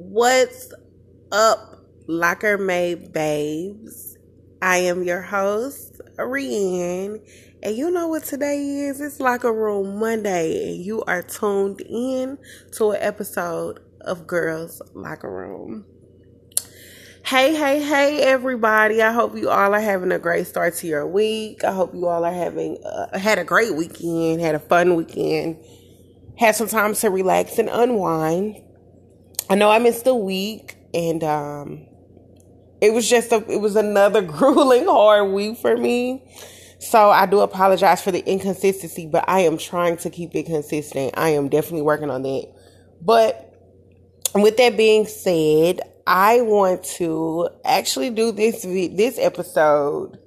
What's up, Locker Made Babes? I am your host, Rian, and you know what today is? It's Locker Room Monday, and you are tuned in to an episode of Girls Locker Room. Hey, hey, hey, everybody. I hope you all are having a great start to your week. I hope you all are having uh, had a great weekend, had a fun weekend, had some time to relax and unwind. I know I missed a week and um it was just a it was another grueling hard week for me. So I do apologize for the inconsistency, but I am trying to keep it consistent. I am definitely working on that. But with that being said, I want to actually do this this episode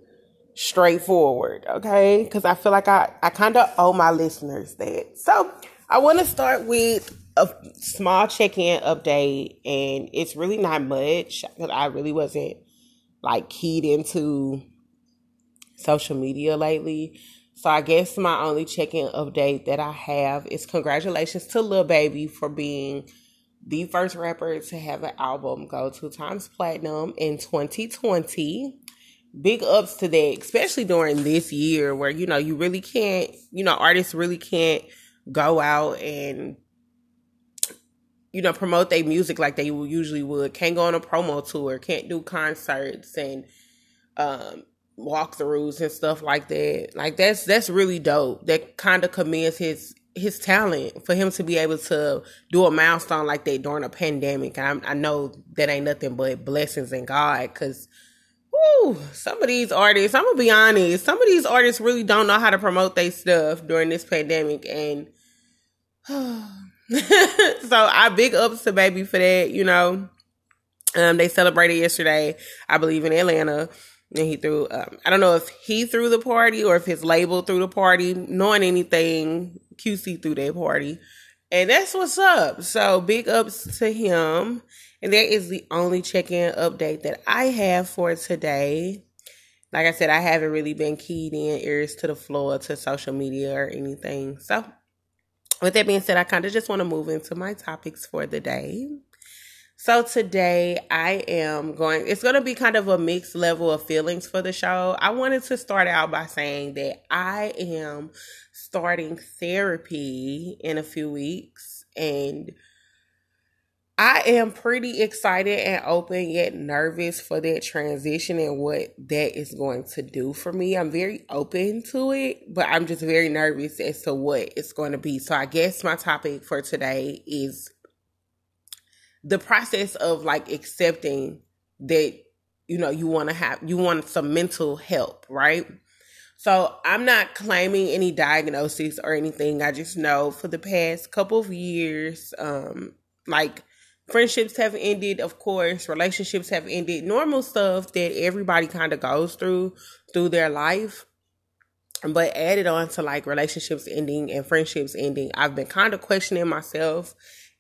straightforward, okay? Cuz I feel like I I kind of owe my listeners that. So, I want to start with a small check-in update and it's really not much because I really wasn't like keyed into social media lately. So I guess my only check-in update that I have is congratulations to Lil Baby for being the first rapper to have an album go two times platinum in 2020. Big ups to that, especially during this year where you know you really can't, you know, artists really can't go out and you know, promote their music like they usually would. Can't go on a promo tour, can't do concerts and um walkthroughs and stuff like that. Like that's that's really dope. That kind of commends his his talent for him to be able to do a milestone like that during a pandemic. I, I know that ain't nothing but blessings in God because. Woo, some of these artists, I'm gonna be honest, some of these artists really don't know how to promote their stuff during this pandemic and so I big ups to baby for that, you know. Um, they celebrated yesterday, I believe, in Atlanta. And he threw, um, I don't know if he threw the party or if his label threw the party. Knowing anything, QC threw that party. And that's what's up. So big ups to him. And that is the only check in update that I have for today. Like I said, I haven't really been keyed in ears to the floor to social media or anything. So with that being said, I kind of just want to move into my topics for the day. So today I am going, it's going to be kind of a mixed level of feelings for the show. I wanted to start out by saying that I am starting therapy in a few weeks and I am pretty excited and open yet nervous for that transition and what that is going to do for me. I'm very open to it, but I'm just very nervous as to what it's going to be. So I guess my topic for today is the process of like accepting that you know you want to have you want some mental help, right? So I'm not claiming any diagnosis or anything. I just know for the past couple of years um like friendships have ended, of course, relationships have ended, normal stuff that everybody kind of goes through through their life. But added on to like relationships ending and friendships ending, I've been kind of questioning myself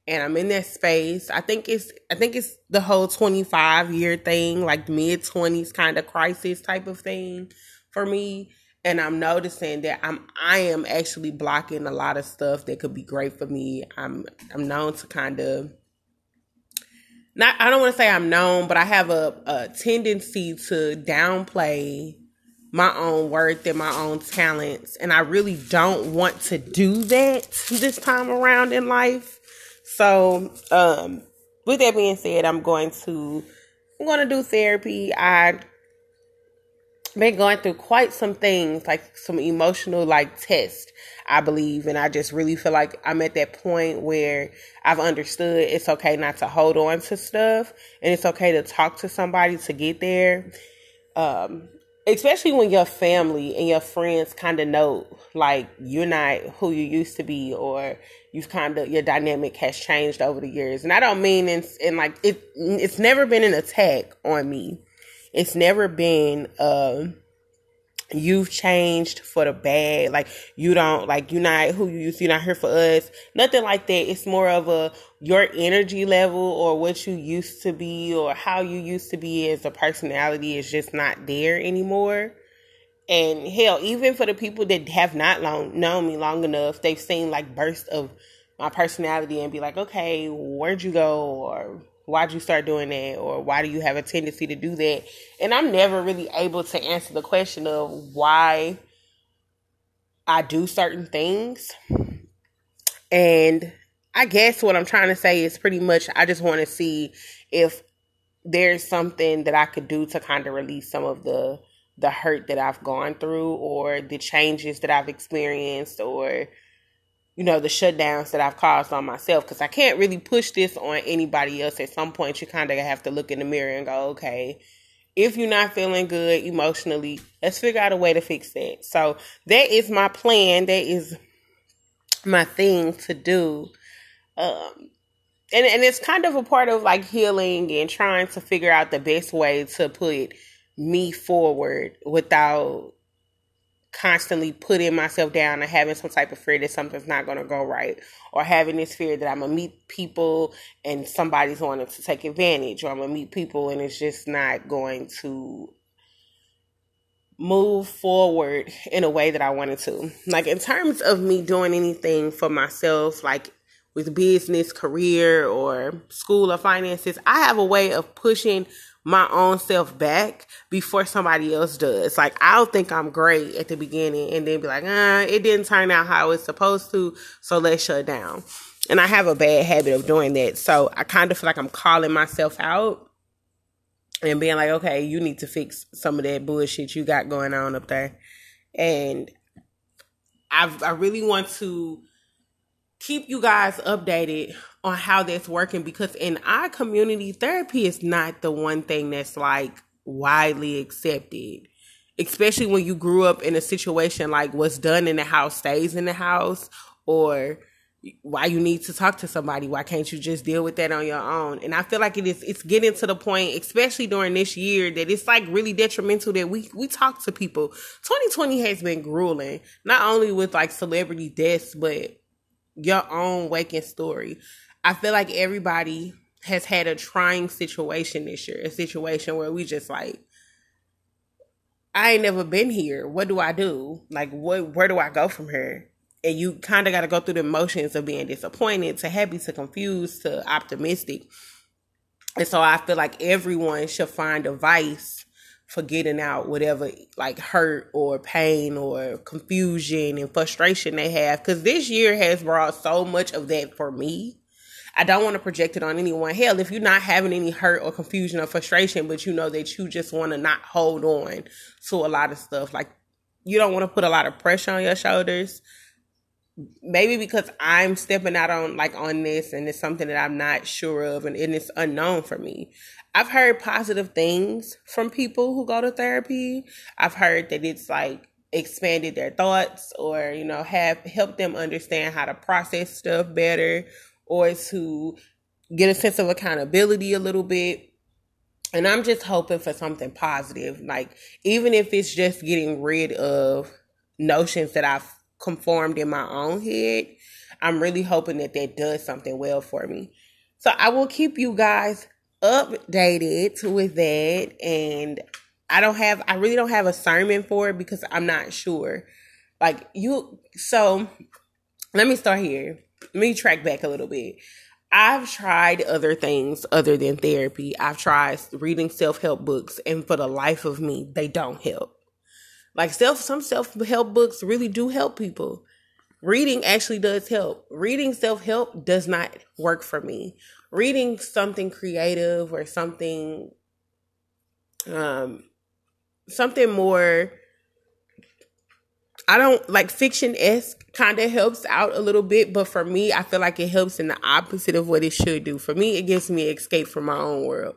and I'm in that space. I think it's I think it's the whole 25 year thing, like mid 20s kind of crisis type of thing for me. And I'm noticing that I'm I am actually blocking a lot of stuff that could be great for me. I'm I'm known to kind of not I don't want to say I'm known, but I have a, a tendency to downplay my own worth and my own talents. And I really don't want to do that this time around in life. So, um, with that being said, I'm going to I'm going to do therapy. I been going through quite some things, like some emotional like test, I believe, and I just really feel like I'm at that point where I've understood it's okay not to hold on to stuff, and it's okay to talk to somebody to get there. Um, especially when your family and your friends kind of know like you're not who you used to be or you've kind of your dynamic has changed over the years. And i don't mean in, in like it it's never been an attack on me it's never been uh you've changed for the bad. Like you don't like you're not who you used to, you're not here for us. Nothing like that. It's more of a your energy level or what you used to be or how you used to be as a personality is just not there anymore. And hell, even for the people that have not long known me long enough, they've seen like bursts of my personality and be like, okay, where'd you go? Or why'd you start doing that? Or why do you have a tendency to do that? And i'm never really able to answer the question of why i do certain things. And i guess what i'm trying to say is pretty much i just want to see if there's something that i could do to kind of release some of the the hurt that i've gone through or the changes that i've experienced or you know, the shutdowns that I've caused on myself because I can't really push this on anybody else. At some point, you kind of have to look in the mirror and go, okay, if you're not feeling good emotionally, let's figure out a way to fix that. So that is my plan. That is my thing to do. Um, and, and it's kind of a part of like healing and trying to figure out the best way to put me forward without constantly putting myself down and having some type of fear that something's not going to go right or having this fear that I'm going to meet people and somebody's wanting to take advantage or I'm going to meet people and it's just not going to move forward in a way that I wanted to. Like in terms of me doing anything for myself like with business, career or school or finances, I have a way of pushing my own self back before somebody else does. Like I'll think I'm great at the beginning and then be like, uh, it didn't turn out how it's supposed to, so let's shut down. And I have a bad habit of doing that. So I kind of feel like I'm calling myself out and being like, okay, you need to fix some of that bullshit you got going on up there. And I I really want to keep you guys updated on how that's working because in our community, therapy is not the one thing that's like widely accepted. Especially when you grew up in a situation like what's done in the house stays in the house, or why you need to talk to somebody. Why can't you just deal with that on your own? And I feel like it is it's getting to the point, especially during this year, that it's like really detrimental that we we talk to people. 2020 has been grueling, not only with like celebrity deaths, but your own waking story. I feel like everybody has had a trying situation this year, a situation where we just like, I ain't never been here. What do I do? Like, what? Where do I go from here? And you kind of got to go through the emotions of being disappointed, to happy, to confused, to optimistic. And so I feel like everyone should find a vice for getting out whatever like hurt or pain or confusion and frustration they have. Because this year has brought so much of that for me. I don't want to project it on anyone. Hell, if you're not having any hurt or confusion or frustration, but you know that you just want to not hold on to a lot of stuff, like you don't want to put a lot of pressure on your shoulders. Maybe because I'm stepping out on like on this and it's something that I'm not sure of and, and it's unknown for me. I've heard positive things from people who go to therapy. I've heard that it's like expanded their thoughts or, you know, have helped them understand how to process stuff better or to get a sense of accountability a little bit. And I'm just hoping for something positive. Like, even if it's just getting rid of notions that I've conformed in my own head, I'm really hoping that that does something well for me. So I will keep you guys updated with that and I don't have I really don't have a sermon for it because I'm not sure. Like you so let me start here. Let me track back a little bit. I've tried other things other than therapy. I've tried reading self-help books and for the life of me, they don't help. Like self some self-help books really do help people. Reading actually does help. Reading self-help does not work for me reading something creative or something um something more I don't like fiction esque kind of helps out a little bit, but for me, I feel like it helps in the opposite of what it should do. For me, it gives me escape from my own world.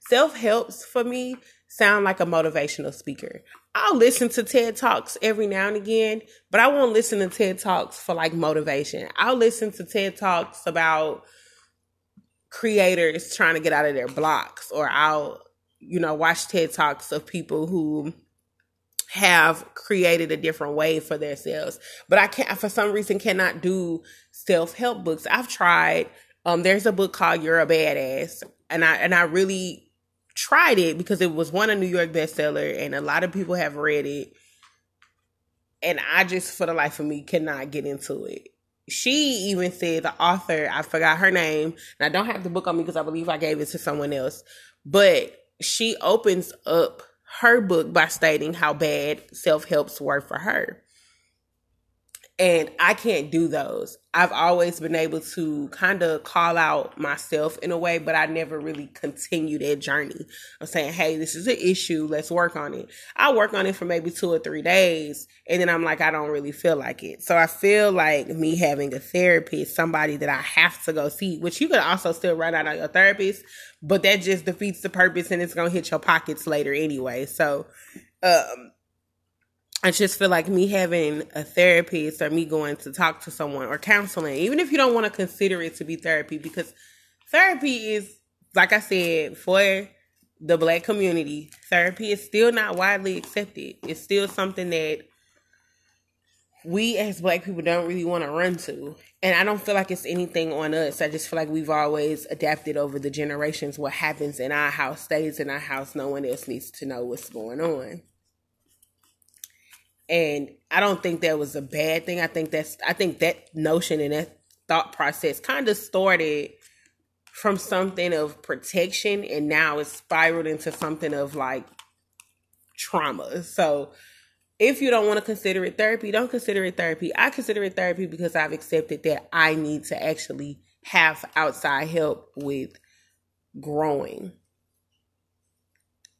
Self helps for me sound like a motivational speaker. I'll listen to TED Talks every now and again, but I won't listen to TED Talks for like motivation. I'll listen to TED Talks about creators trying to get out of their blocks or I'll, you know, watch TED Talks of people who have created a different way for themselves. But I can't for some reason cannot do self-help books. I've tried um there's a book called You're a Badass and I and I really tried it because it was one a New York bestseller and a lot of people have read it. And I just for the life of me cannot get into it. she even said the author, I forgot her name, and I don't have the book on me because I believe I gave it to someone else, but she opens up her book by stating how bad self helps were for her. And I can't do those. I've always been able to kind of call out myself in a way, but I never really continue that journey of saying, hey, this is an issue. Let's work on it. I work on it for maybe two or three days. And then I'm like, I don't really feel like it. So I feel like me having a therapist, somebody that I have to go see, which you could also still run out on your therapist, but that just defeats the purpose and it's to hit your pockets later anyway. So, um, I just feel like me having a therapist or me going to talk to someone or counseling, even if you don't want to consider it to be therapy, because therapy is, like I said, for the black community, therapy is still not widely accepted. It's still something that we as black people don't really want to run to. And I don't feel like it's anything on us. I just feel like we've always adapted over the generations. What happens in our house stays in our house. No one else needs to know what's going on. And I don't think that was a bad thing. I think that's I think that notion and that thought process kind of started from something of protection and now it's spiraled into something of like trauma. So if you don't want to consider it therapy, don't consider it therapy. I consider it therapy because I've accepted that I need to actually have outside help with growing.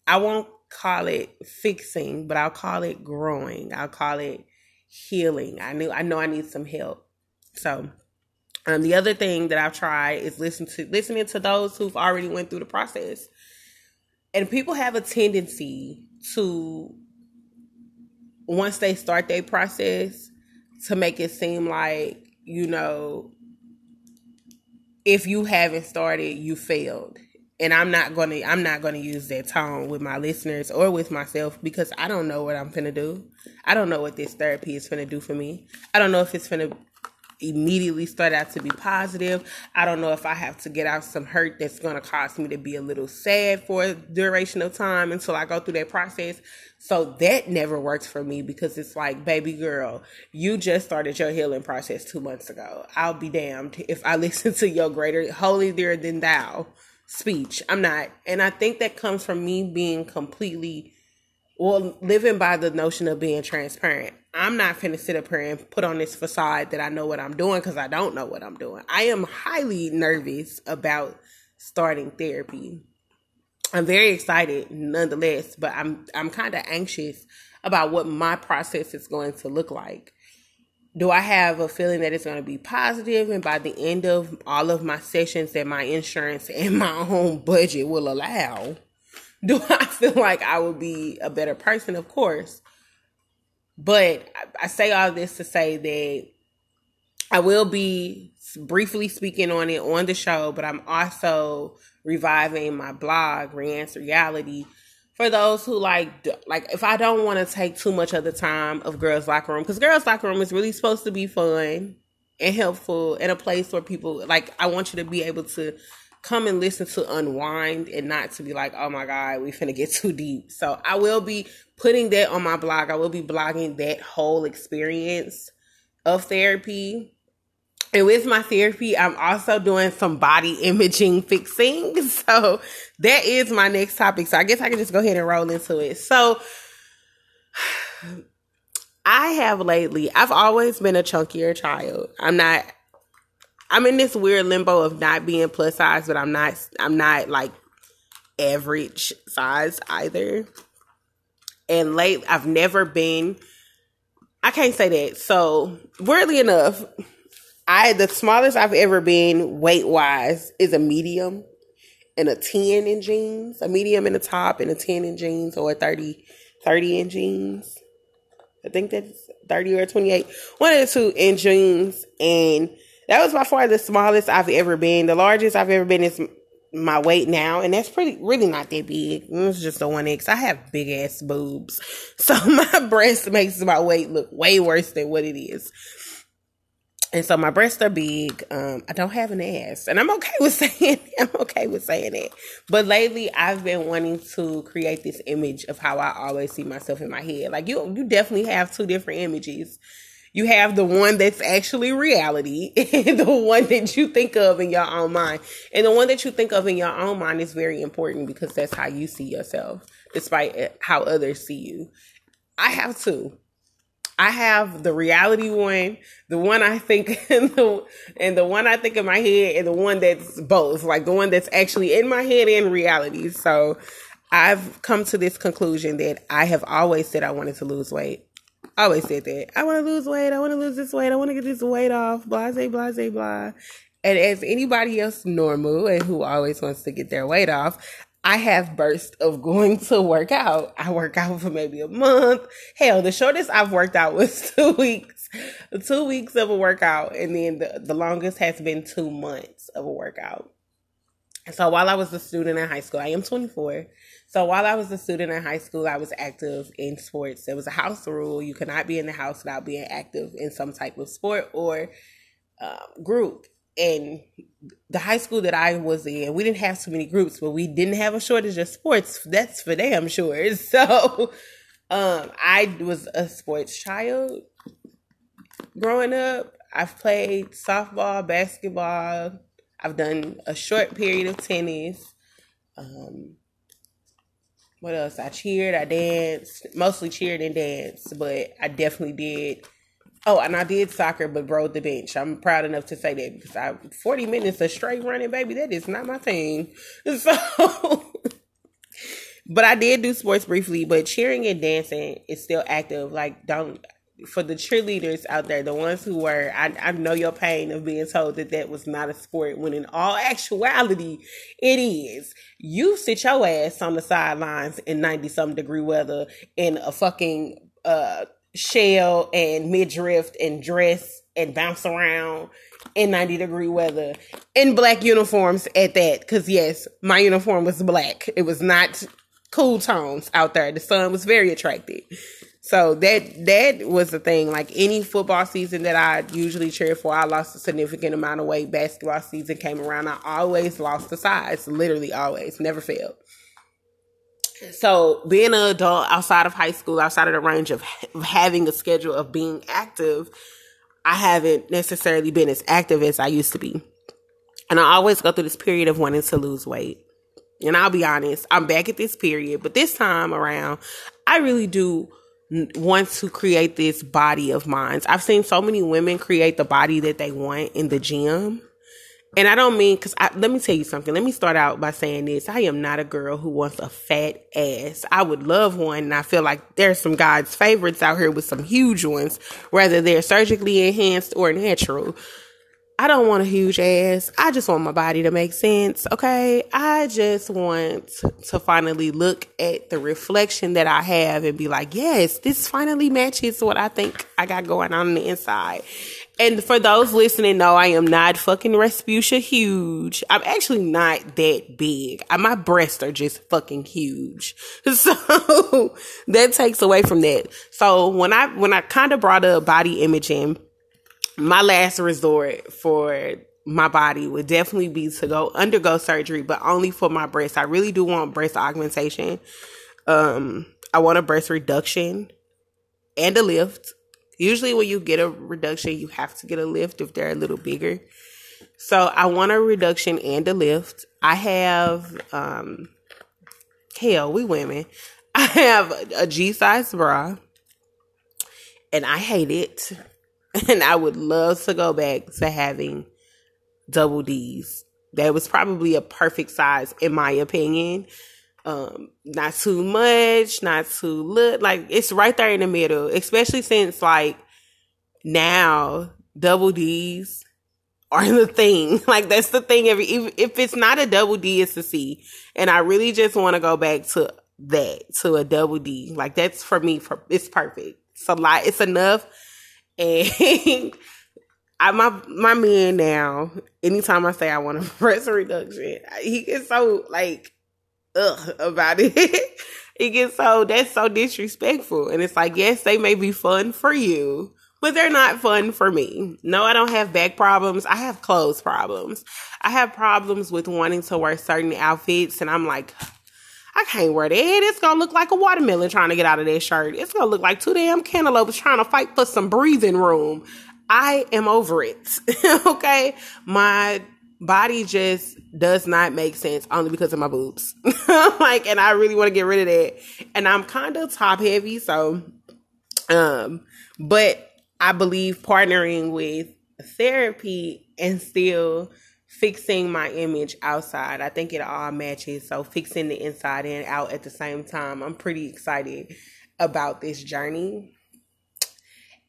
I won't call it fixing, but I'll call it growing. I'll call it healing. I knew I know I need some help. So um, the other thing that I've tried is listen to listening to those who've already went through the process. And people have a tendency to once they start their process to make it seem like, you know, if you haven't started, you failed and I'm not gonna I'm not gonna use that tone with my listeners or with myself because I don't know what I'm gonna do. I don't know what this therapy is gonna do for me. I don't know if it's gonna immediately start out to be positive. I don't know if I have to get out some hurt that's gonna cause me to be a little sad for a duration of time until I go through that process. So that never works for me because it's like, baby girl, you just started your healing process two months ago. I'll be damned if I listen to your greater holier than thou speech. I'm not. And I think that comes from me being completely, well, living by the notion of being transparent. I'm not to sit up here and put on this facade that I know what I'm doing because I don't know what I'm doing. I am highly nervous about starting therapy. I'm very excited nonetheless, but I'm I'm kind of anxious about what my process is going to look like do I have a feeling that it's going to be positive and by the end of all of my sessions that my insurance and my own budget will allow, do I feel like I will be a better person? Of course. But I say all this to say that I will be briefly speaking on it on the show, but I'm also reviving my blog, Rianne's Reality, for those who like like if I don't want to take too much of the time of girls locker room because girls locker room is really supposed to be fun and helpful and a place where people like I want you to be able to come and listen to unwind and not to be like oh my god we finna get too deep so I will be putting that on my blog I will be blogging that whole experience of therapy and with my therapy, I'm also doing some body imaging fixing. So that is my next topic. So I guess I can just go ahead and roll into it. So I have lately, I've always been a chunkier child. I'm not, I'm in this weird limbo of not being plus size, but I'm not, I'm not like average size either. And late, I've never been, I can't say that. So weirdly enough, I the smallest I've ever been weight wise is a medium and a 10 in jeans, a medium in the top and a 10 in jeans or a 30, 30 in jeans. I think that's 30 or 28. One of the two in jeans. And that was by far the smallest I've ever been. The largest I've ever been is my weight now. And that's pretty, really not that big. It's just a 1X. I have big ass boobs. So my breast makes my weight look way worse than what it is and so my breasts are big. Um, I don't have an ass, and I'm okay with saying I'm okay with saying it. But lately, I've been wanting to create this image of how I always see myself in my head. Like you, you definitely have two different images. You have the one that's actually reality and the one that you think of in your own mind. And the one that you think of in your own mind is very important because that's how you see yourself, despite eh, how others see you. I have two. I have the reality one, the one I think, and the, and the one I think in my head, and the one that's both, like the one that's actually in my head and reality. So I've come to this conclusion that I have always said I wanted to lose weight. I always said that. I want to lose weight. I want to lose this weight. I want to get this weight off. Blase, blase, blah. Blah blah. And as anybody else normal and who always wants to get their weight off, I have bursts of going to work out. I work out for maybe a month. Hell, the shortest I've worked out was two weeks. Two weeks of a workout. And then the, the longest has been two months of a workout. So while I was a student in high school, I am 24. So while I was a student in high school, I was active in sports. There was a house rule. You could not be in the house without being active in some type of sport or uh, group and the high school that I was in, we didn't have too many groups, but we didn't have a shortage of sports. That's for damn sure. So, um, I was a sports child growing up. I've played softball, basketball. I've done a short period of tennis. Um, what else? I cheered, I danced, mostly cheered and danced, but I definitely did Oh, and I did soccer, but rode the bench. I'm proud enough to say that because I 40 minutes of straight running, baby, that is not my thing. So, but I did do sports briefly. But cheering and dancing is still active. Like, don't for the cheerleaders out there, the ones who were, I, I know your pain of being told that that was not a sport when in all actuality it is. You sit your ass on the sidelines in 90 some degree weather in a fucking, uh, shell and midriff and dress and bounce around in 90 degree weather in black uniforms at that. Cause yes, my uniform was black. It was not cool tones out there. The sun was very attractive. So that that was the thing. Like any football season that I usually cheer for, I lost a significant amount of weight. Basketball season came around, I always lost the size. Literally always, never failed. So being an adult outside of high school, outside of the range of having a schedule of being active, I haven't necessarily been as active as I used to be. And I always go through this period of wanting to lose weight. And I'll be honest, I'm back at this period, but this time around, I really do want to create this body of mine. I've seen so many women create the body that they want in the gym. And I don't mean because let me tell you something. Let me start out by saying this: I am not a girl who wants a fat ass. I would love one, and I feel like there's some God's favorites out here with some huge ones, whether they're surgically enhanced or natural. I don't want a huge ass. I just want my body to make sense. Okay. I just want to finally look at the reflection that I have and be like, yes, this finally matches what I think I got going on, on the inside. And for those listening, no, I am not fucking Rasputia huge. I'm actually not that big. Uh, my breasts are just fucking huge. So that takes away from that. So when I, when I kind of brought up body imaging, my last resort for my body would definitely be to go undergo surgery, but only for my breasts. I really do want breast augmentation. Um, I want a breast reduction and a lift Usually, when you get a reduction, you have to get a lift if they're a little bigger. So, I want a reduction and a lift. I have, um, hell, we women. I have a G size bra, and I hate it. And I would love to go back to having double D's. That was probably a perfect size, in my opinion. Um, not too much, not too little. Like it's right there in the middle, especially since like now double D's are the thing. Like that's the thing. Every if it's not a double D, it's a C. And I really just want to go back to that to a double D. Like that's for me. For it's perfect. It's a lot. It's enough. And I my my man now. Anytime I say I want a breast reduction, he gets so like ugh about it. it gets so that's so disrespectful. And it's like, yes, they may be fun for you, but they're not fun for me. No, I don't have back problems. I have clothes problems. I have problems with wanting to wear certain outfits and I'm like I can't wear that. It's gonna look like a watermelon trying to get out of that shirt. It's gonna look like two damn cantaloupes trying to fight for some breathing room. I am over it. okay. My body just does not make sense only because of my boobs. like, and I really want to get rid of that. And I'm kind of top heavy, so um, but I believe partnering with therapy and still fixing my image outside. I think it all matches. So fixing the inside and out at the same time. I'm pretty excited about this journey.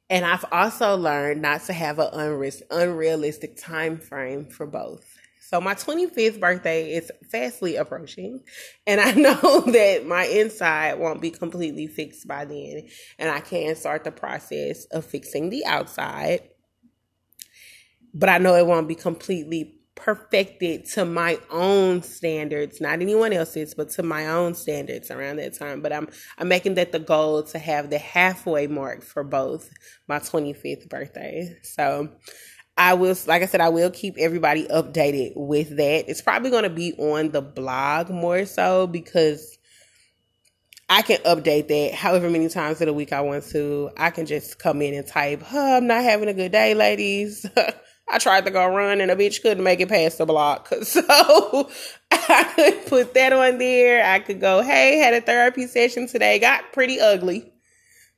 And I've also learned not to have an unrealistic time frame for both. So my 25th birthday is fastly approaching, and I know that my inside won't be completely fixed by then, and I can start the process of fixing the outside. But I know it won't be completely perfected to my own standards, not anyone else's, but to my own standards around that time. But I'm I'm making that the goal to have the halfway mark for both my 25th birthday. So I will, like I said, I will keep everybody updated with that. It's probably going to be on the blog more so because I can update that however many times in a week I want to. I can just come in and type, oh, I'm not having a good day, ladies. I tried to go run and a bitch couldn't make it past the block. So I could put that on there. I could go, hey, had a therapy session today, got pretty ugly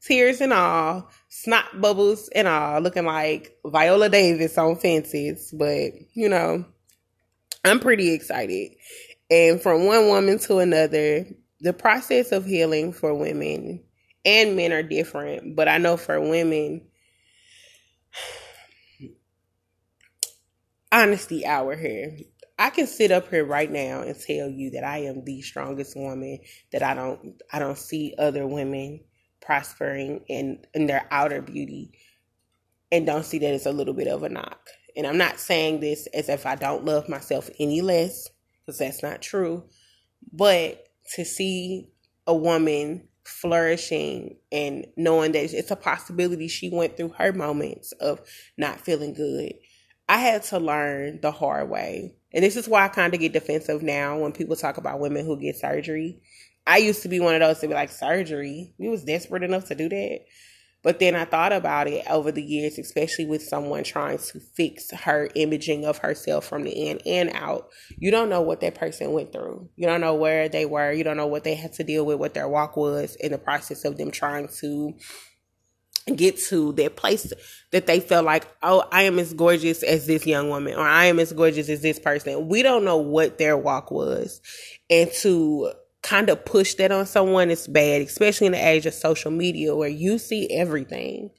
tears and all, snot bubbles and all, looking like Viola Davis on fences. But, you know, I'm pretty excited. And from one woman to another, the process of healing for women and men are different. But I know for women, honesty hour here. I can sit up here right now and tell you that I am the strongest woman that I don't I don't see other women prospering in, in their outer beauty and don't see that as a little bit of a knock. And I'm not saying this as if I don't love myself any less, because that's not true. But to see a woman flourishing and knowing that it's a possibility she went through her moments of not feeling good. I had to learn the hard way. And this is why I kind of get defensive now when people talk about women who get surgery I used to be one of those to be like surgery. You was desperate enough to do that. But then I thought about it over the years, especially with someone trying to fix her imaging of herself from the in and out. You don't know what that person went through. You don't know where they were. You don't know what they had to deal with, what their walk was in the process of them trying to get to that place that they felt like, oh, I am as gorgeous as this young woman, or I am as gorgeous as this person. We don't know what their walk was. And to kind of push that on someone is bad, especially in the age of social media where you see everything.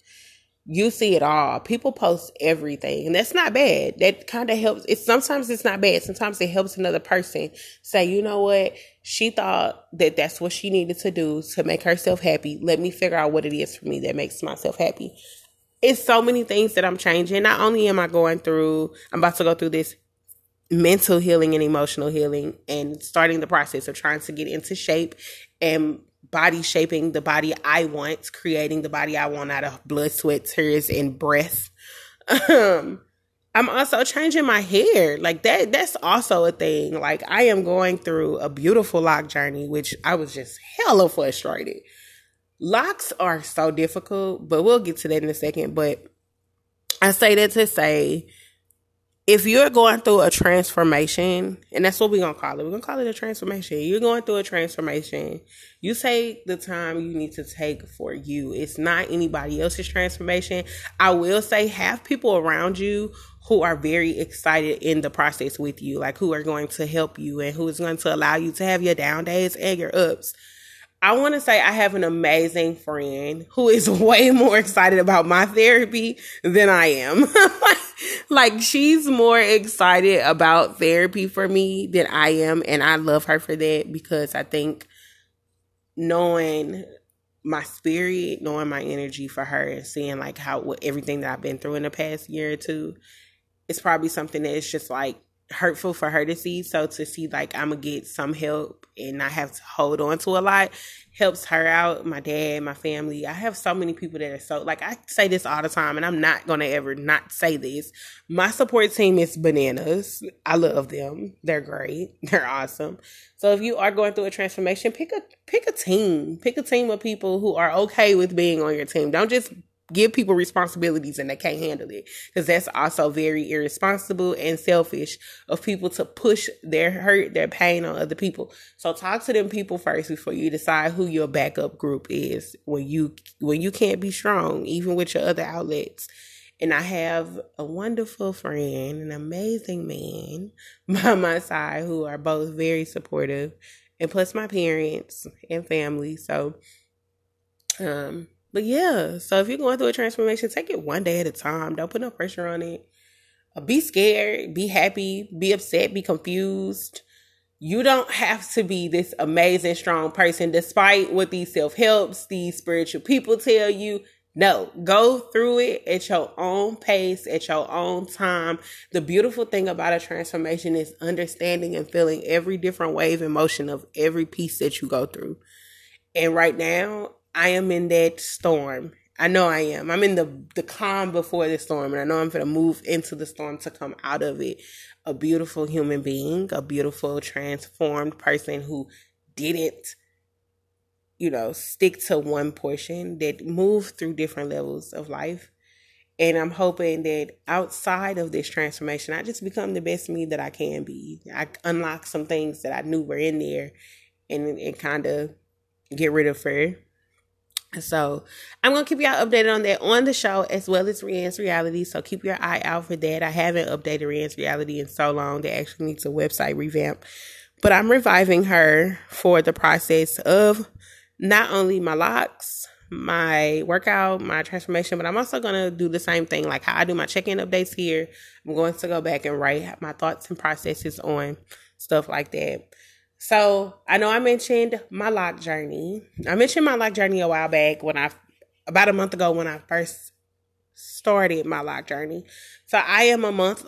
You see it all. People post everything, and that's not bad. That kind of helps. It's sometimes it's not bad. Sometimes it helps another person say, you know what? She thought that that's what she needed to do to make herself happy. Let me figure out what it is for me that makes myself happy. It's so many things that I'm changing. Not only am I going through, I'm about to go through this mental healing and emotional healing and starting the process of trying to get into shape and body shaping the body I want, creating the body I want out of blood, sweat, tears, and breath. Um, I'm also changing my hair. Like that that's also a thing. Like I am going through a beautiful lock journey, which I was just hella frustrated. Locks are so difficult, but we'll get to that in a second. But I say that to say if you're going through a transformation, and that's what we're gonna call it, we're gonna call it a transformation. You're going through a transformation. You take the time you need to take for you. It's not anybody else's transformation. I will say, have people around you who are very excited in the process with you, like who are going to help you and who is going to allow you to have your down days and your ups. I want to say I have an amazing friend who is way more excited about my therapy than I am. like she's more excited about therapy for me than I am and I love her for that because I think knowing my spirit, knowing my energy for her and seeing like how what everything that I've been through in the past year or two, it's probably something that is just like hurtful for her to see. So to see like I'm gonna get some help and not have to hold on to a lot helps her out. My dad, my family. I have so many people that are so like I say this all the time, and I'm not gonna ever not say this. My support team is bananas. I love them. They're great. They're awesome. So if you are going through a transformation, pick a pick a team. Pick a team of people who are okay with being on your team. Don't just give people responsibilities and they can't handle it. Because that's also very irresponsible and selfish of people to push their hurt their pain on other people. So talk to them people first before you decide who your backup group is when you when you can't be strong even with your other outlets. And I have a wonderful friend, an amazing man by my side who are both very supportive, and plus my parents and family. So, um, but yeah, so if you're going through a transformation, take it one day at a time. Don't put no pressure on it. Be scared, be happy, be upset, be confused. You don't have to be this amazing, strong person, despite what these self helps, these spiritual people tell you. No, go through it at your own pace, at your own time. The beautiful thing about a transformation is understanding and feeling every different wave and motion of every piece that you go through. And right now, I am in that storm. I know I am. I'm in the the calm before the storm, and I know I'm to move into the storm to come out of it. A beautiful human being, a beautiful transformed person who didn't, you know, stick to one portion, that moved through different levels of life. And I'm hoping that outside of this transformation, I just become the best me that I can be. I unlock some things that I knew were in there and, and kind of get rid of fear so I'm gonna keep y'all updated on that on the show as well as Rianne's reality. So keep your eye out for that. I haven't updated Rianne's reality in so long They actually needs a website revamp. But I'm reviving her for the process of not only my locks, my workout, my transformation, but I'm also gonna do the same thing, like how I do my check-in updates here. I'm going to go back and write my thoughts and processes on stuff like that. So I know I mentioned my lock journey. I mentioned my lock journey a while back when I, about a month ago when I first started my lock journey. So I am a month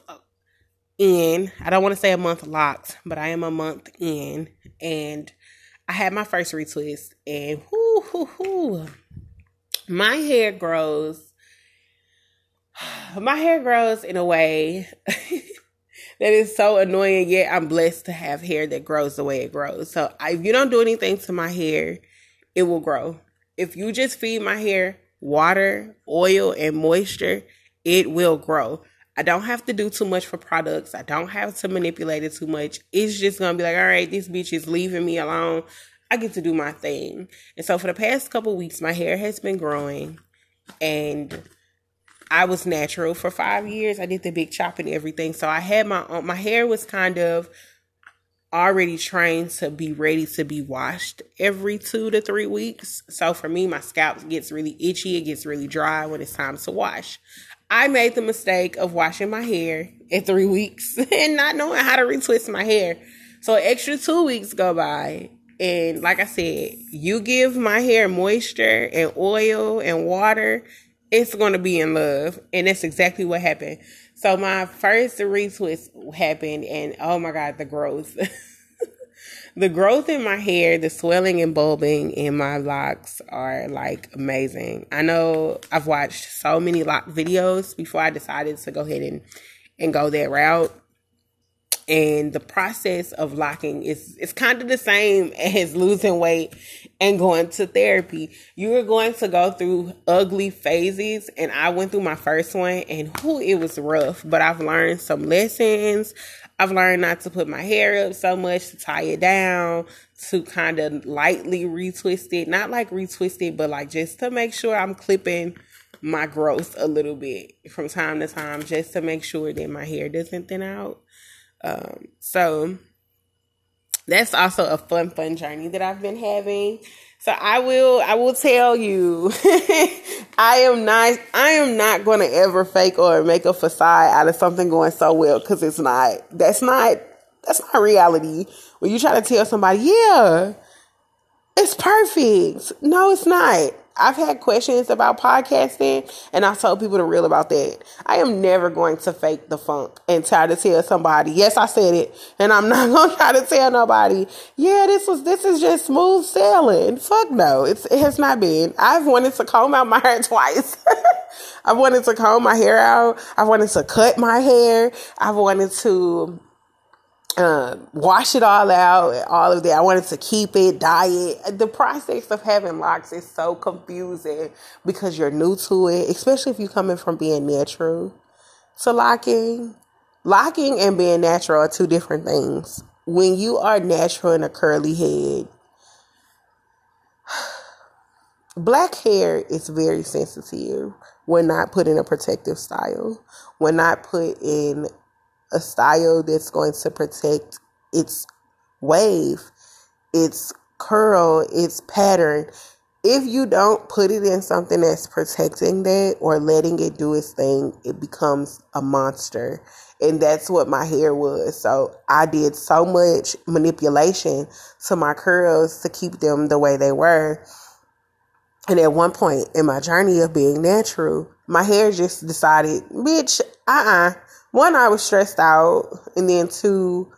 in. I don't want to say a month locked, but I am a month in, and I had my first retwist, and whoo hoo hoo, my hair grows. My hair grows in a way that is so annoying. Yet I'm blessed to have hair that grows the way it grows. So if you don't do anything to my hair, it will grow. If you just feed my hair water, oil, and moisture, it will grow. I don't have to do too much for products. I don't have to manipulate it too much. It's just gonna be like, all right, this bitch is leaving me alone. I get to do my thing. And so for the past couple weeks, my hair has been growing and I was natural for five years. I did the big chop and everything. So I had my own, my hair was kind of already trained to be ready to be washed every two to three weeks. So for me, my scalp gets really itchy. It gets really dry when it's time to wash. I made the mistake of washing my hair in three weeks and not knowing how to retwist my hair. So extra two weeks go by. And like I said, you give my hair moisture and oil and water it's going to be in love. And that's exactly what happened. So my first retwist happened and oh my God, the growth. the growth in my hair, the swelling and bulbing in my locks are like amazing. I know I've watched so many lock videos before I decided to go ahead and, and go that route and the process of locking is it's kind of the same as losing weight and going to therapy. You are going to go through ugly phases and I went through my first one and whoo it was rough, but I've learned some lessons. I've learned not to put my hair up so much, to tie it down, to kind of lightly retwist it, not like retwist it, but like just to make sure I'm clipping my growth a little bit from time to time just to make sure that my hair doesn't thin out. Um, so that's also a fun, fun journey that I've been having. So I will, I will tell you, I am not, I am not going to ever fake or make a facade out of something going so well because it's not. That's not, that's not reality. When you try to tell somebody, yeah, it's perfect. No, it's not. I've had questions about podcasting, and I told people the real about that. I am never going to fake the funk and try to tell somebody, yes, I said it, and I'm not gonna try to tell nobody, yeah, this was this is just smooth sailing. Fuck no, it's it has not been. I've wanted to comb out my hair twice. I've wanted to comb my hair out. I've wanted to cut my hair. I've wanted to uh, wash it all out, all of that. I wanted to keep it, dye it. The process of having locks is so confusing because you're new to it, especially if you're coming from being natural to locking. Locking and being natural are two different things. When you are natural in a curly head, black hair is very sensitive when not put in a protective style, when not put in a style that's going to protect its wave, its curl, its pattern. If you don't put it in something that's protecting that or letting it do its thing, it becomes a monster. And that's what my hair was. So I did so much manipulation to my curls to keep them the way they were. And at one point in my journey of being natural, my hair just decided, bitch, uh uh-uh, uh one, I was stressed out, and then two,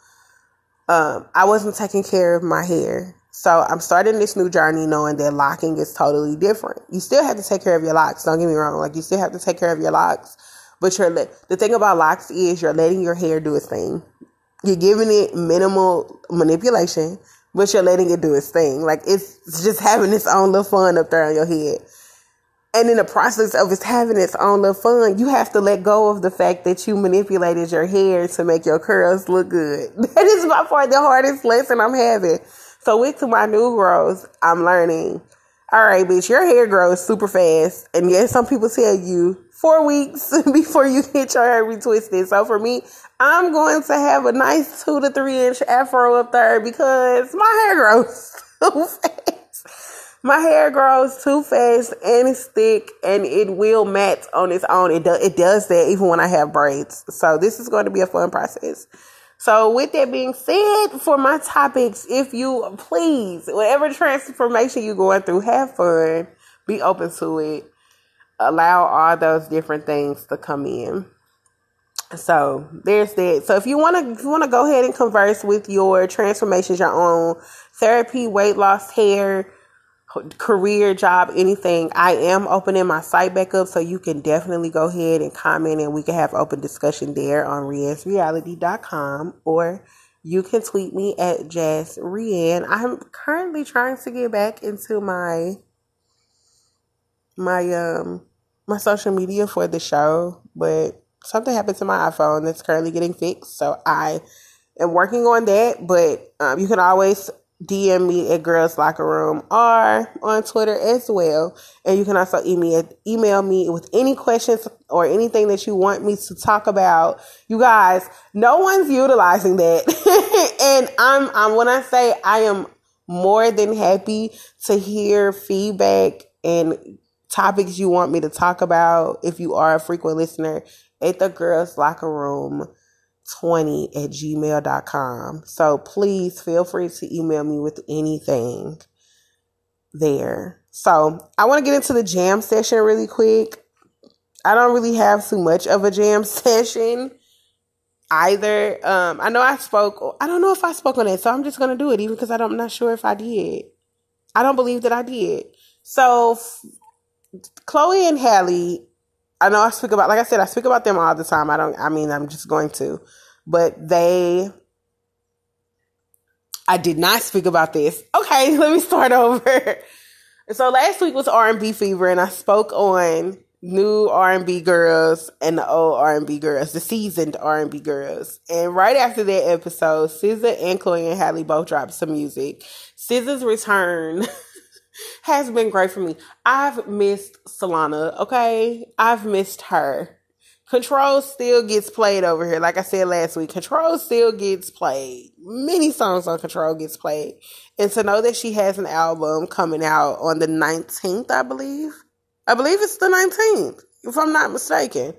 um, I wasn't taking care of my hair. So I'm starting this new journey knowing that locking is totally different. You still have to take care of your locks. Don't get me wrong. Like you still have to take care of your locks, but you're le- the thing about locks is you're letting your hair do its thing. You're giving it minimal manipulation, but you're letting it do its thing. Like it's just having its own little fun up there on your head. And in the process of it having its own little fun, you have to let go of the fact that you manipulated your hair to make your curls look good. That is by far the hardest lesson I'm having. So with my new growth, I'm learning. All right, bitch, your hair grows super fast. And yes, some people tell you four weeks before you get your hair retwisted. So for me, I'm going to have a nice two to three inch afro up there because my hair grows so fast my hair grows too fast and it's thick and it will mat on its own. It does it does that even when I have braids. So this is going to be a fun process. So with that being said, for my topics, if you please, whatever transformation you're going through, have fun, be open to it, allow all those different things to come in. So there's that. So if you want to, if you want to go ahead and converse with your transformations, your own therapy, weight loss, hair, career, job, anything, I am opening my site back up so you can definitely go ahead and comment and we can have open discussion there on riansreality.com or you can tweet me at Jazz Rian. I'm currently trying to get back into my my um my social media for the show, but something happened to my iPhone that's currently getting fixed. So I am working on that, but um, you can always DM me at Girls Locker Room or on Twitter as well. And you can also email email me with any questions or anything that you want me to talk about. You guys, no one's utilizing that. and I'm I'm when I say I am more than happy to hear feedback and topics you want me to talk about if you are a frequent listener at the Girls Locker Room 20 at gmail.com. So please feel free to email me with anything there. So I want to get into the jam session really quick. I don't really have too much of a jam session either. Um, I know I spoke, I don't know if I spoke on it, so I'm just going to do it even because I'm not sure if I did. I don't believe that I did. So Chloe and Halle I know I speak about, like I said, I speak about them all the time. I don't, I mean, I'm just going to, but they, I did not speak about this. Okay, let me start over. So last week was R&B fever and I spoke on new R&B girls and the old R&B girls, the seasoned R&B girls. And right after that episode, SZA and Chloe and Halle both dropped some music. SZA's return has been great for me. I've missed Solana, okay? I've missed her. Control still gets played over here. Like I said last week, Control still gets played. Many songs on Control gets played. And to know that she has an album coming out on the 19th, I believe. I believe it's the 19th, if I'm not mistaken.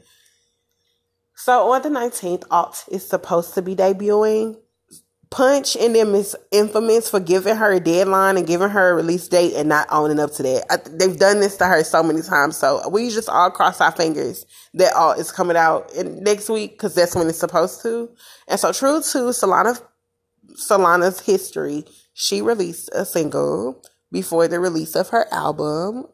So on the 19th, Alt is supposed to be debuting. Punch and them is infamous for giving her a deadline and giving her a release date and not owning up to that. I, they've done this to her so many times. So we just all cross our fingers that all is coming out in next week because that's when it's supposed to. And so true to Solana, Solana's history, she released a single before the release of her album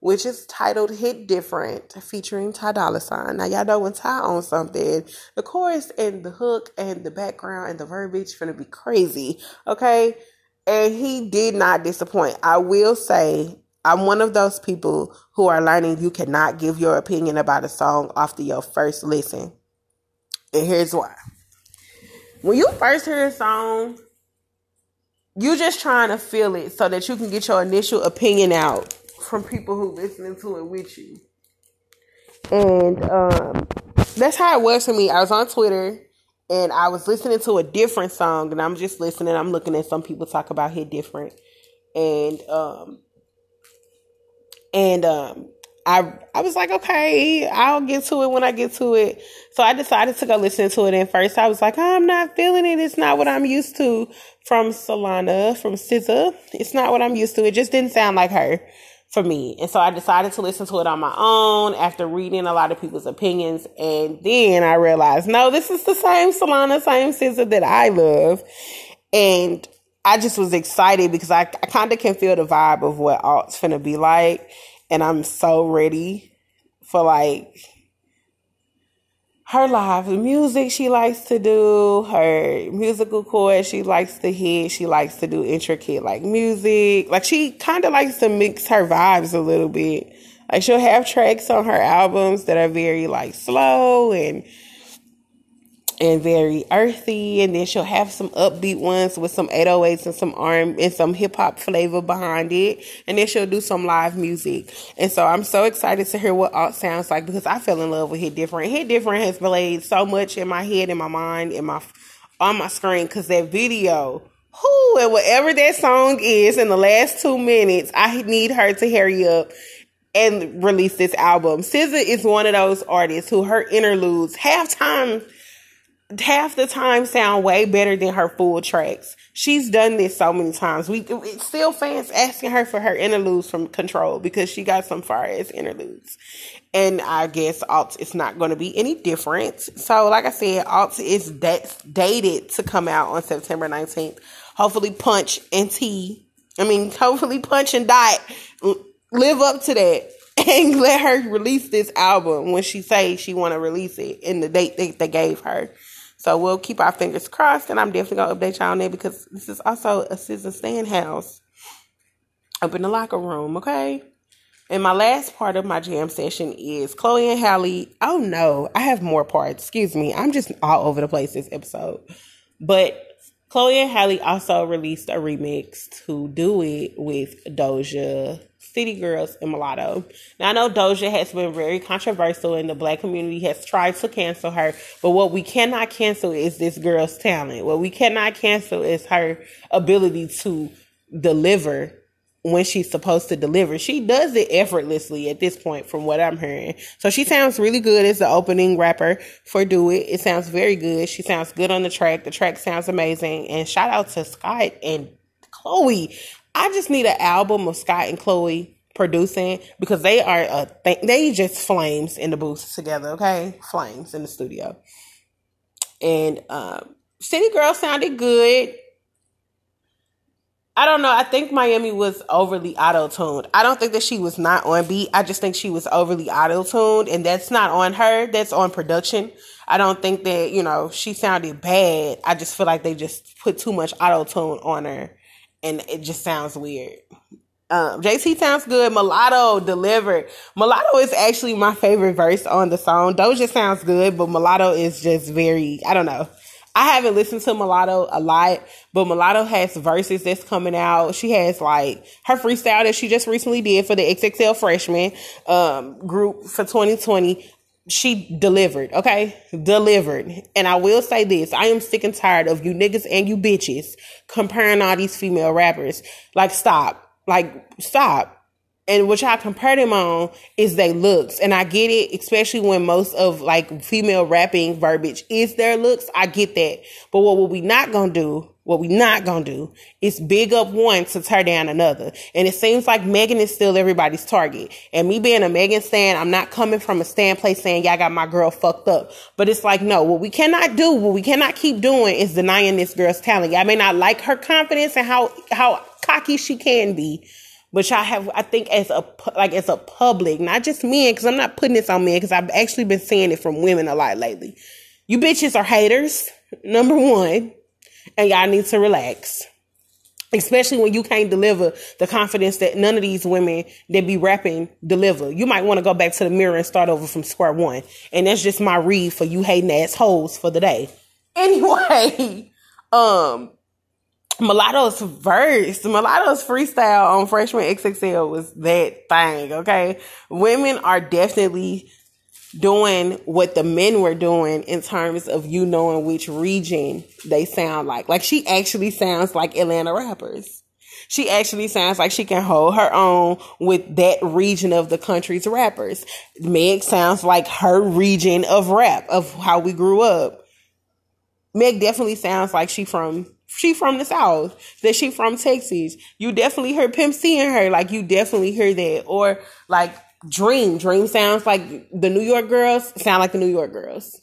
which is titled Hit Different, featuring Ty Dolla Sign. Now, y'all know when Ty owns something, the chorus and the hook and the background and the verbiage gonna be crazy, okay? And he did not disappoint. I will say, I'm one of those people who are learning you cannot give your opinion about a song after your first listen. And here's why. When you first hear a song, you're just trying to feel it so that you can get your initial opinion out from people who listening to it with you. And um, that's how it was for me. I was on Twitter and I was listening to a different song and I'm just listening. I'm looking at some people talk about hit different. And um and um I I was like, okay, I'll get to it when I get to it. So I decided to go listen to it. And first, I was like, I'm not feeling it. It's not what I'm used to from Solana, from SZA. It's not what I'm used to. It just didn't sound like her for me. And so I decided to listen to it on my own after reading a lot of people's opinions. And then I realized, no, this is the same Solana, same SZA that I love. And I just was excited because I, I kind of can feel the vibe of what alt's gonna be like. And I'm so ready for like her live music she likes to do, her musical chords she likes to hit, she likes to do intricate like music. Like she kind of likes to mix her vibes a little bit. Like she'll have tracks on her albums that are very like slow and and very earthy and then she'll have some upbeat ones with some 808s and some arm and some hip hop flavor behind it and then she'll do some live music. And so I'm so excited to hear what alt sounds like because I fell in love with Hit Different. Hit Different has played so much in my head in my mind in my on my screen because that video who and whatever that song is in the last two minutes I need her to hurry up and release this album. SZA is one of those artists who her interludes halftime half the time sound way better than her full tracks. She's done this so many times. We still fans asking her for her interludes from Control because she got some fire ass interludes. And I guess Alt is not going to be any different. So, like I said, Alt is dated to come out on September 19th. Hopefully, Punch and T, I mean, hopefully, Punch and Dot live up to that and let her release this album when she says she want to release it in the date that they gave her. So we'll keep our fingers crossed, and I'm definitely gonna update y'all on that because this is also a SZA stand house up in the locker room, okay? And my last part of my jam session is Chloe and Halle. Oh no, I have more parts. Excuse me. I'm just all over the place this episode. But Chloe and Halle also released a remix to do it with Doja City Girls and Mulatto. Now I know Doja has been very controversial and the black community has tried to cancel her, but what we cannot cancel is this girl's talent. What we cannot cancel is her ability to deliver when she's supposed to deliver. She does it effortlessly at this point, from what I'm hearing. So she sounds really good as the opening rapper for Do It. It sounds very good. She sounds good on the track. The track sounds amazing. And shout out to Scott and Chloe. I just need an album of Scott and Chloe producing because they are a th- they just flames in the booth together. Okay, flames in the studio. And um, City Girl sounded good. I don't know. I think Miami was overly auto tuned. I don't think that she was not on beat. I just think she was overly auto tuned, and that's not on her. That's on production. I don't think that you know she sounded bad. I just feel like they just put too much auto tune on her and it just sounds weird. Um, JT sounds good. Mulatto delivered. Mulatto is actually my favorite verse on the song. Doja sounds good, but Mulatto is just very, I don't know. I haven't listened to Mulatto a lot, but Mulatto has verses that's coming out. She has like her freestyle that she just recently did for the XXL freshman um, group for 2020 she delivered, okay? Delivered. And I will say this I am sick and tired of you niggas and you bitches comparing all these female rappers. Like, stop. Like, stop. And what y'all compare them on is their looks. And I get it, especially when most of like female rapping verbiage is their looks. I get that. But what we not gonna do what we not gonna do is big up one to tear down another. And it seems like Megan is still everybody's target. And me being a Megan stan, I'm not coming from a stand place saying, y'all got my girl fucked up. But it's like, no, what we cannot do, what we cannot keep doing is denying this girl's talent. Y'all may not like her confidence and how, how cocky she can be. But y'all have, I think, as a like as a public, not just men, because I'm not putting this on men, because I've actually been seeing it from women a lot lately. You bitches are haters, number one and y'all need to relax. Especially when you can't deliver the confidence that none of these women that be rapping deliver. You might want to go back to the mirror and start over from square one. And that's just my read for you hating assholes for the day. Anyway, um, Mulatto's verse, Mulatto's freestyle on Freshman XXL was that thing, okay? Women are definitely doing what the men were doing in terms of you knowing which region they sound like. Like she actually sounds like Atlanta rappers. She actually sounds like she can hold her own with that region of the country's rappers. Meg sounds like her region of rap, of how we grew up. Meg definitely sounds like she from she from the south. That she from Texas. You definitely heard Pimp C in her. Like you definitely hear that. Or like Dream. Dream sounds like the New York girls sound like the New York girls.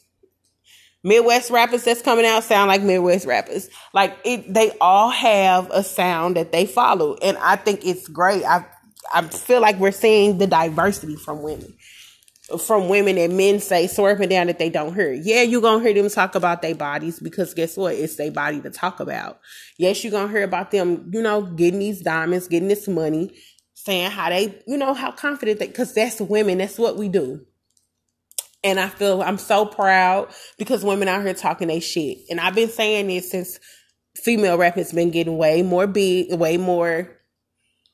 Midwest rappers that's coming out sound like Midwest rappers. Like it, they all have a sound that they follow, and I think it's great. I I feel like we're seeing the diversity from women, from women and men say swerving down that they don't hear. Yeah, you gonna hear them talk about their bodies because guess what? It's their body to talk about. Yes, you gonna hear about them, you know, getting these diamonds, getting this money, saying how they, you know, how confident they, because that's women, that's what we do. And I feel I'm so proud because women out here talking they shit. And I've been saying this since female rap has been getting way more big, way more,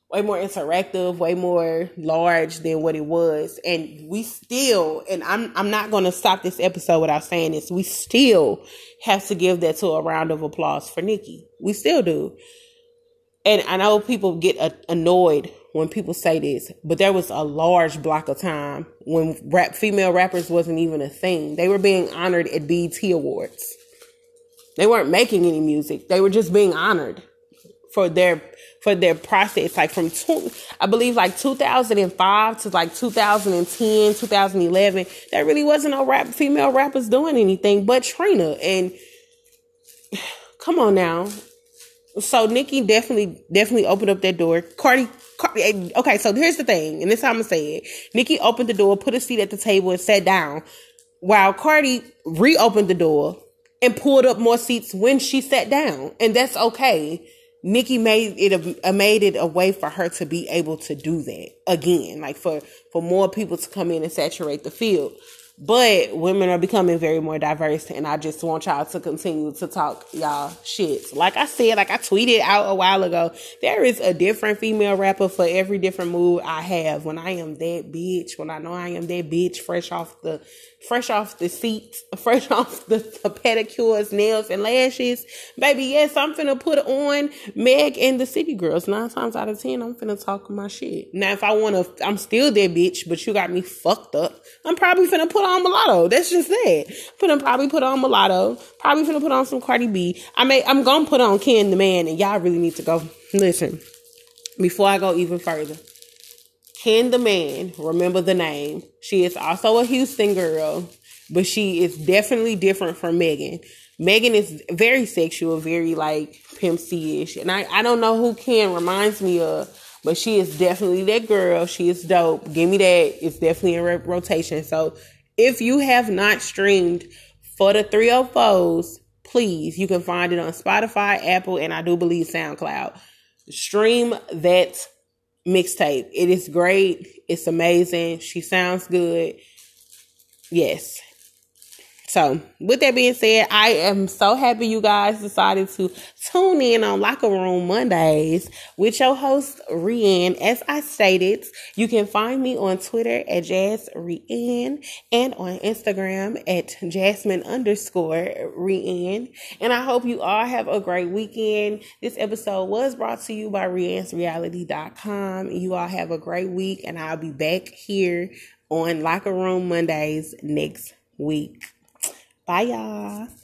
way more interactive, way more large than what it was. And we still, and I'm I'm not gonna stop this episode without saying this, we still have to give that to a round of applause for Nicki. We still do. And I know people get annoyed when people say this, but there was a large block of time when rap female rappers wasn't even a thing. They were being honored at BET Awards. They weren't making any music. They were just being honored for their for their process like from two, I believe like 2005 to like 2010, 2011, there really wasn't no rap female rappers doing anything but Trina and come on now. So Nicki definitely definitely opened up that door. Cardi eh, okay, so here's the thing, and this is how I'm gonna say it. Nicki opened the door, put a seat at the table, and sat down, while Cardi reopened the door and pulled up more seats when she sat down, and that's okay. Nicki made it a, made it a way for her to be able to do that again, like for for more people to come in and saturate the field. But women are becoming very more diverse, and I just want y'all to continue to talk y'all shit. Like I said, like I tweeted out a while ago, there is a different female rapper for every different mood I have. When I am that bitch, when I know I am that bitch, fresh off the fresh off the seat, fresh off the, the, pedicures, nails, and lashes. Baby, yes, I'm finna put on Meg and the City Girls. Nine times out of ten, I'm finna talk my shit. Now, if I wanna, I'm still that bitch, but you got me fucked up. I'm probably finna put on mulatto. That's just that. Finna probably put on mulatto. Probably finna put on some Cardi B. I may, I'm gonna put on Ken the Man, and y'all really need to go listen before I go even further. Ken the Man, remember the name. She is also a Houston girl, but she is definitely different from Megan. Megan is very sexual, very like Pimp C ish. And I, I don't know who Ken reminds me of, but she is definitely that girl. She is dope. Give me that. It's definitely a rotation. So if you have not streamed for the 304s, please, you can find it on Spotify, Apple, and I do believe SoundCloud. Stream that mixtape. It is great. It's amazing. She sounds good. Yes. So, with that being said, I am so happy you guys decided to tune in on Locker Room Mondays with your host, Rian. As I stated, you can find me on Twitter at Jazz and on Instagram at Jasmine underscore Rian. And I hope you all have a great weekend. This episode was brought to you by RiansReality.com. You all have a great week, and I'll be back here on Locker Room Mondays next week. Bye, y'all.